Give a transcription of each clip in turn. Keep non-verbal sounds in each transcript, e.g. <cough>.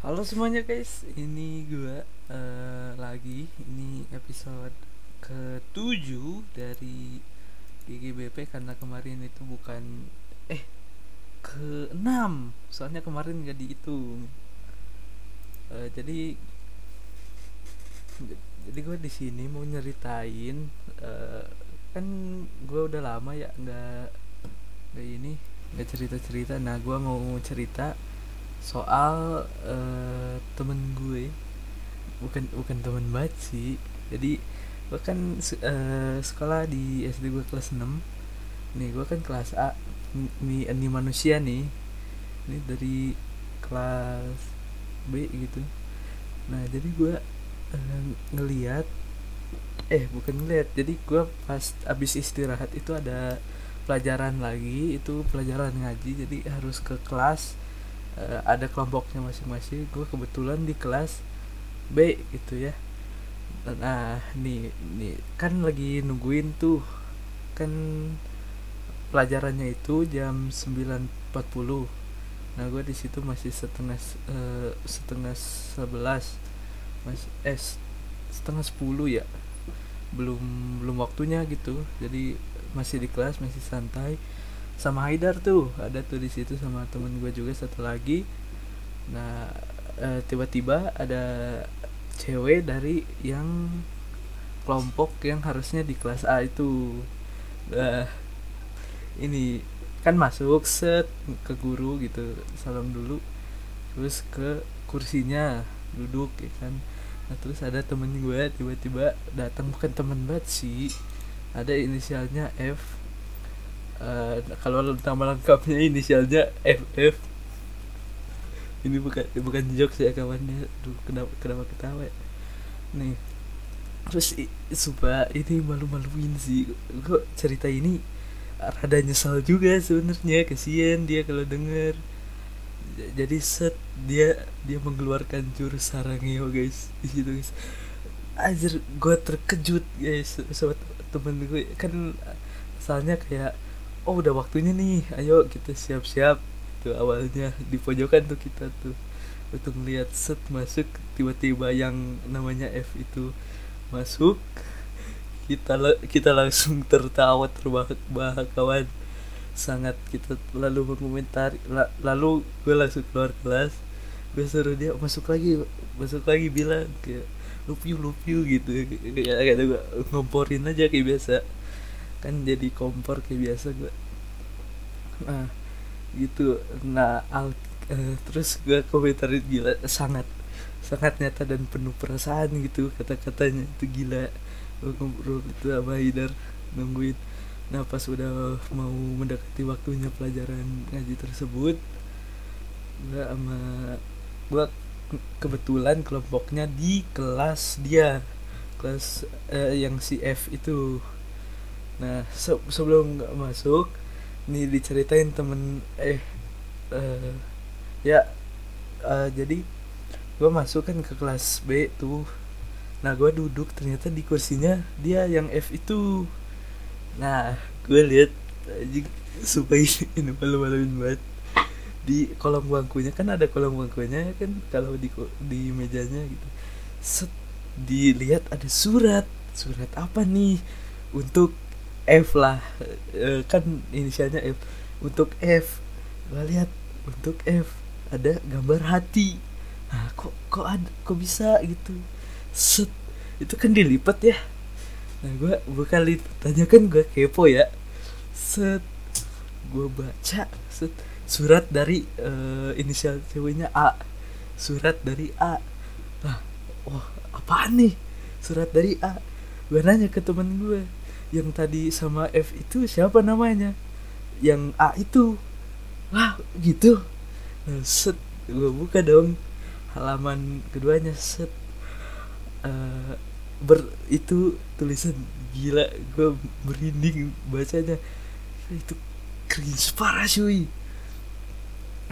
Halo semuanya guys, ini gue uh, lagi. Ini episode ke-7 dari GGBP karena kemarin itu bukan eh ke-6 soalnya kemarin gak dihitung. Uh, jadi jadi gue di sini mau nyeritain uh, kan gue udah lama ya nggak nggak ini nggak cerita cerita nah gue mau cerita soal uh, temen gue. Bukan bukan temen banget sih. Jadi gue kan uh, sekolah di SD gue kelas 6 nih gue kan kelas A. Ini ini manusia nih. Ini dari kelas B gitu. Nah jadi gue uh, ngeliat eh bukan ngeliat. Jadi gue pas abis istirahat itu ada pelajaran lagi. Itu pelajaran ngaji. Jadi harus ke kelas uh, ada kelompoknya masing-masing. Gue kebetulan di kelas B gitu ya. Nah nih nih kan lagi nungguin tuh. Kan pelajarannya itu jam 9.40 nah gue di situ masih setengah uh, setengah sebelas. Masih eh setengah sepuluh ya. Belum belum waktunya gitu. Jadi masih di kelas masih santai sama Haidar tuh. Ada tuh di situ sama temen gue juga satu lagi. Nah e, tiba-tiba ada cewek dari yang kelompok yang harusnya di kelas A itu. Nah ini kan masuk set ke guru gitu salam dulu terus ke kursinya duduk ya kan. Nah terus ada temen gue tiba-tiba datang bukan temen banget sih ada inisialnya F uh, kalau nama lengkapnya inisialnya FF ini bukan bukan jokes ya kawannya. Duh, kenapa kenapa ketawa ya? nih. Terus sumpah ini malu-maluin sih. Kok cerita ini rada nyesal juga sebenarnya. Kasihan dia kalau denger. Jadi set dia dia mengeluarkan jurus sarangeo guys. Di situ guys. Ajar gue terkejut guys sobat temen gue. Kan soalnya kayak oh udah waktunya nih ayo kita siap-siap. Tuh awalnya di pojokan tuh kita tuh untuk melihat set masuk tiba-tiba yang namanya F itu masuk. Kita kita langsung tertawa terbahak-bahak kawan. Sangat kita lalu mengomentari lalu gue langsung keluar kelas. Gue suruh dia masuk lagi masuk lagi bilang kayak love you gitu. Kayak kayak gue ngomporin aja kayak biasa kan jadi kompor kayak biasa gue nah gitu. Nah al uh, terus gue komentarin gila sangat sangat nyata dan penuh perasaan gitu kata-katanya. Itu gila. Gue ngobrol itu sama Haidar nungguin. Nah pas udah mau mendekati waktunya pelajaran ngaji tersebut gue sama gue kebetulan kelompoknya di kelas dia. Kelas uh, yang si F itu nah se sebelum nggak masuk nih diceritain temen eh uh, ya uh, jadi gue masuk kan ke kelas B tuh. Nah gue duduk ternyata di kursinya dia yang F itu. Nah gue lihat supaya ini malu-maluin banget. Di kolom bangkunya kan ada kolom bangkunya kan kalau di di mejanya gitu. Set dilihat ada surat. Surat apa nih? Untuk F lah. E, kan inisialnya F. Untuk F. Gue lihat. Untuk F. Ada gambar hati. Nah kok kok ada kok bisa gitu? Set. Itu kan dilipat ya. Nah gue bukan lipat tanya kan gue kepo ya. Set. Gue baca. Set. Surat dari uh, inisial ceweknya A. Surat dari A. Nah wah apaan nih? Surat dari A. Gue nanya ke temen gue yang tadi sama F itu siapa namanya? Yang A itu. Wah. Gitu. Nah, set. Gue buka dong halaman keduanya set. Uh, ber itu tulisan. Gila gue merinding bacanya. Itu cringe parah cuy.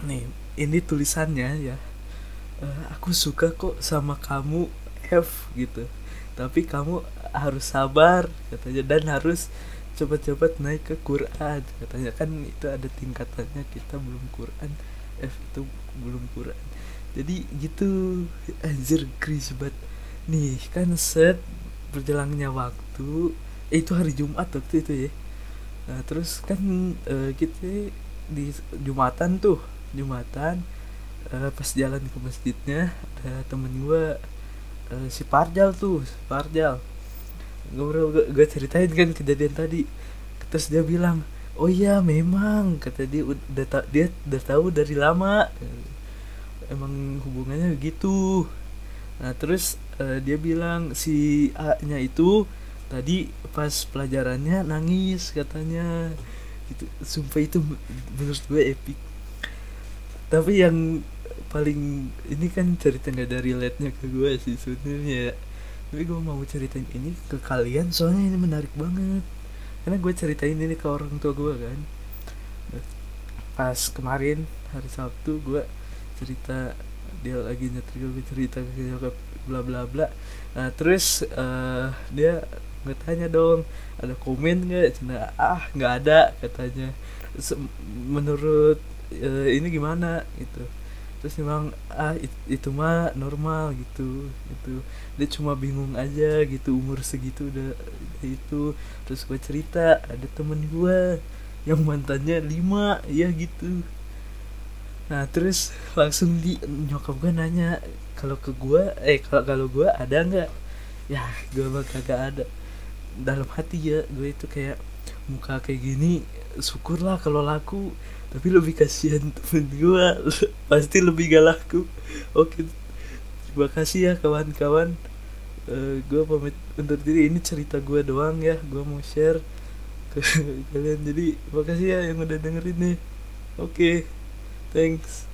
Nih ini tulisannya ya. Uh, aku suka kok sama kamu F gitu. Tapi kamu harus sabar katanya dan harus cepat-cepat naik ke Quran katanya. Kan itu ada tingkatannya kita belum Quran F itu belum Quran. Jadi gitu anjir banget. Nih kan set berjalannya waktu eh, itu hari Jumat waktu itu ya. Nah terus kan eh, kita di Jumatan tuh Jumatan eh, pas jalan ke masjidnya ada temen gue eh, si Parjal tuh si Parjal ngobrol gue, gue ceritain kan kejadian tadi. Terus dia bilang oh iya memang kata dia udah ta dia udah tahu dari lama. Emang hubungannya begitu nah terus uh, dia bilang si A nya itu tadi pas pelajarannya nangis katanya. Gitu sumpah itu menurut gue epic. Tapi yang paling ini kan cerita nggak dari relate-nya ke gue sih sebenarnya. Tapi gue mau ceritain ini ke kalian soalnya ini menarik banget. Karena gue ceritain ini ke orang tua gue kan. Pas kemarin hari Sabtu gue cerita dia lagi nyetir gue cerita ke nyokap bla bla bla. Nah terus uh, dia tanya dong ada komen nggak? Cina ah nggak ada katanya. Menurut uh, ini gimana? Gitu terus memang ah it, itu mah normal gitu. Itu dia cuma bingung aja gitu umur segitu udah itu. Terus gue cerita ada temen gue yang mantannya lima ya gitu. Nah terus langsung di nyokap gue nanya kalau ke gue eh kalau kalau gue ada nggak? Ya gue mah kagak ada. Dalam hati ya gue itu kayak muka kayak gini syukurlah kalau laku. Tapi lebih kasihan temen gue <laughs> pasti lebih gak laku. Oke terima kasih ya kawan-kawan. Uh, eh, gue pamit undur diri. Ini cerita gue doang ya gue mau share ke <laughs> kalian. Jadi terima kasih ya yang udah dengerin nih. Oke okay, thanks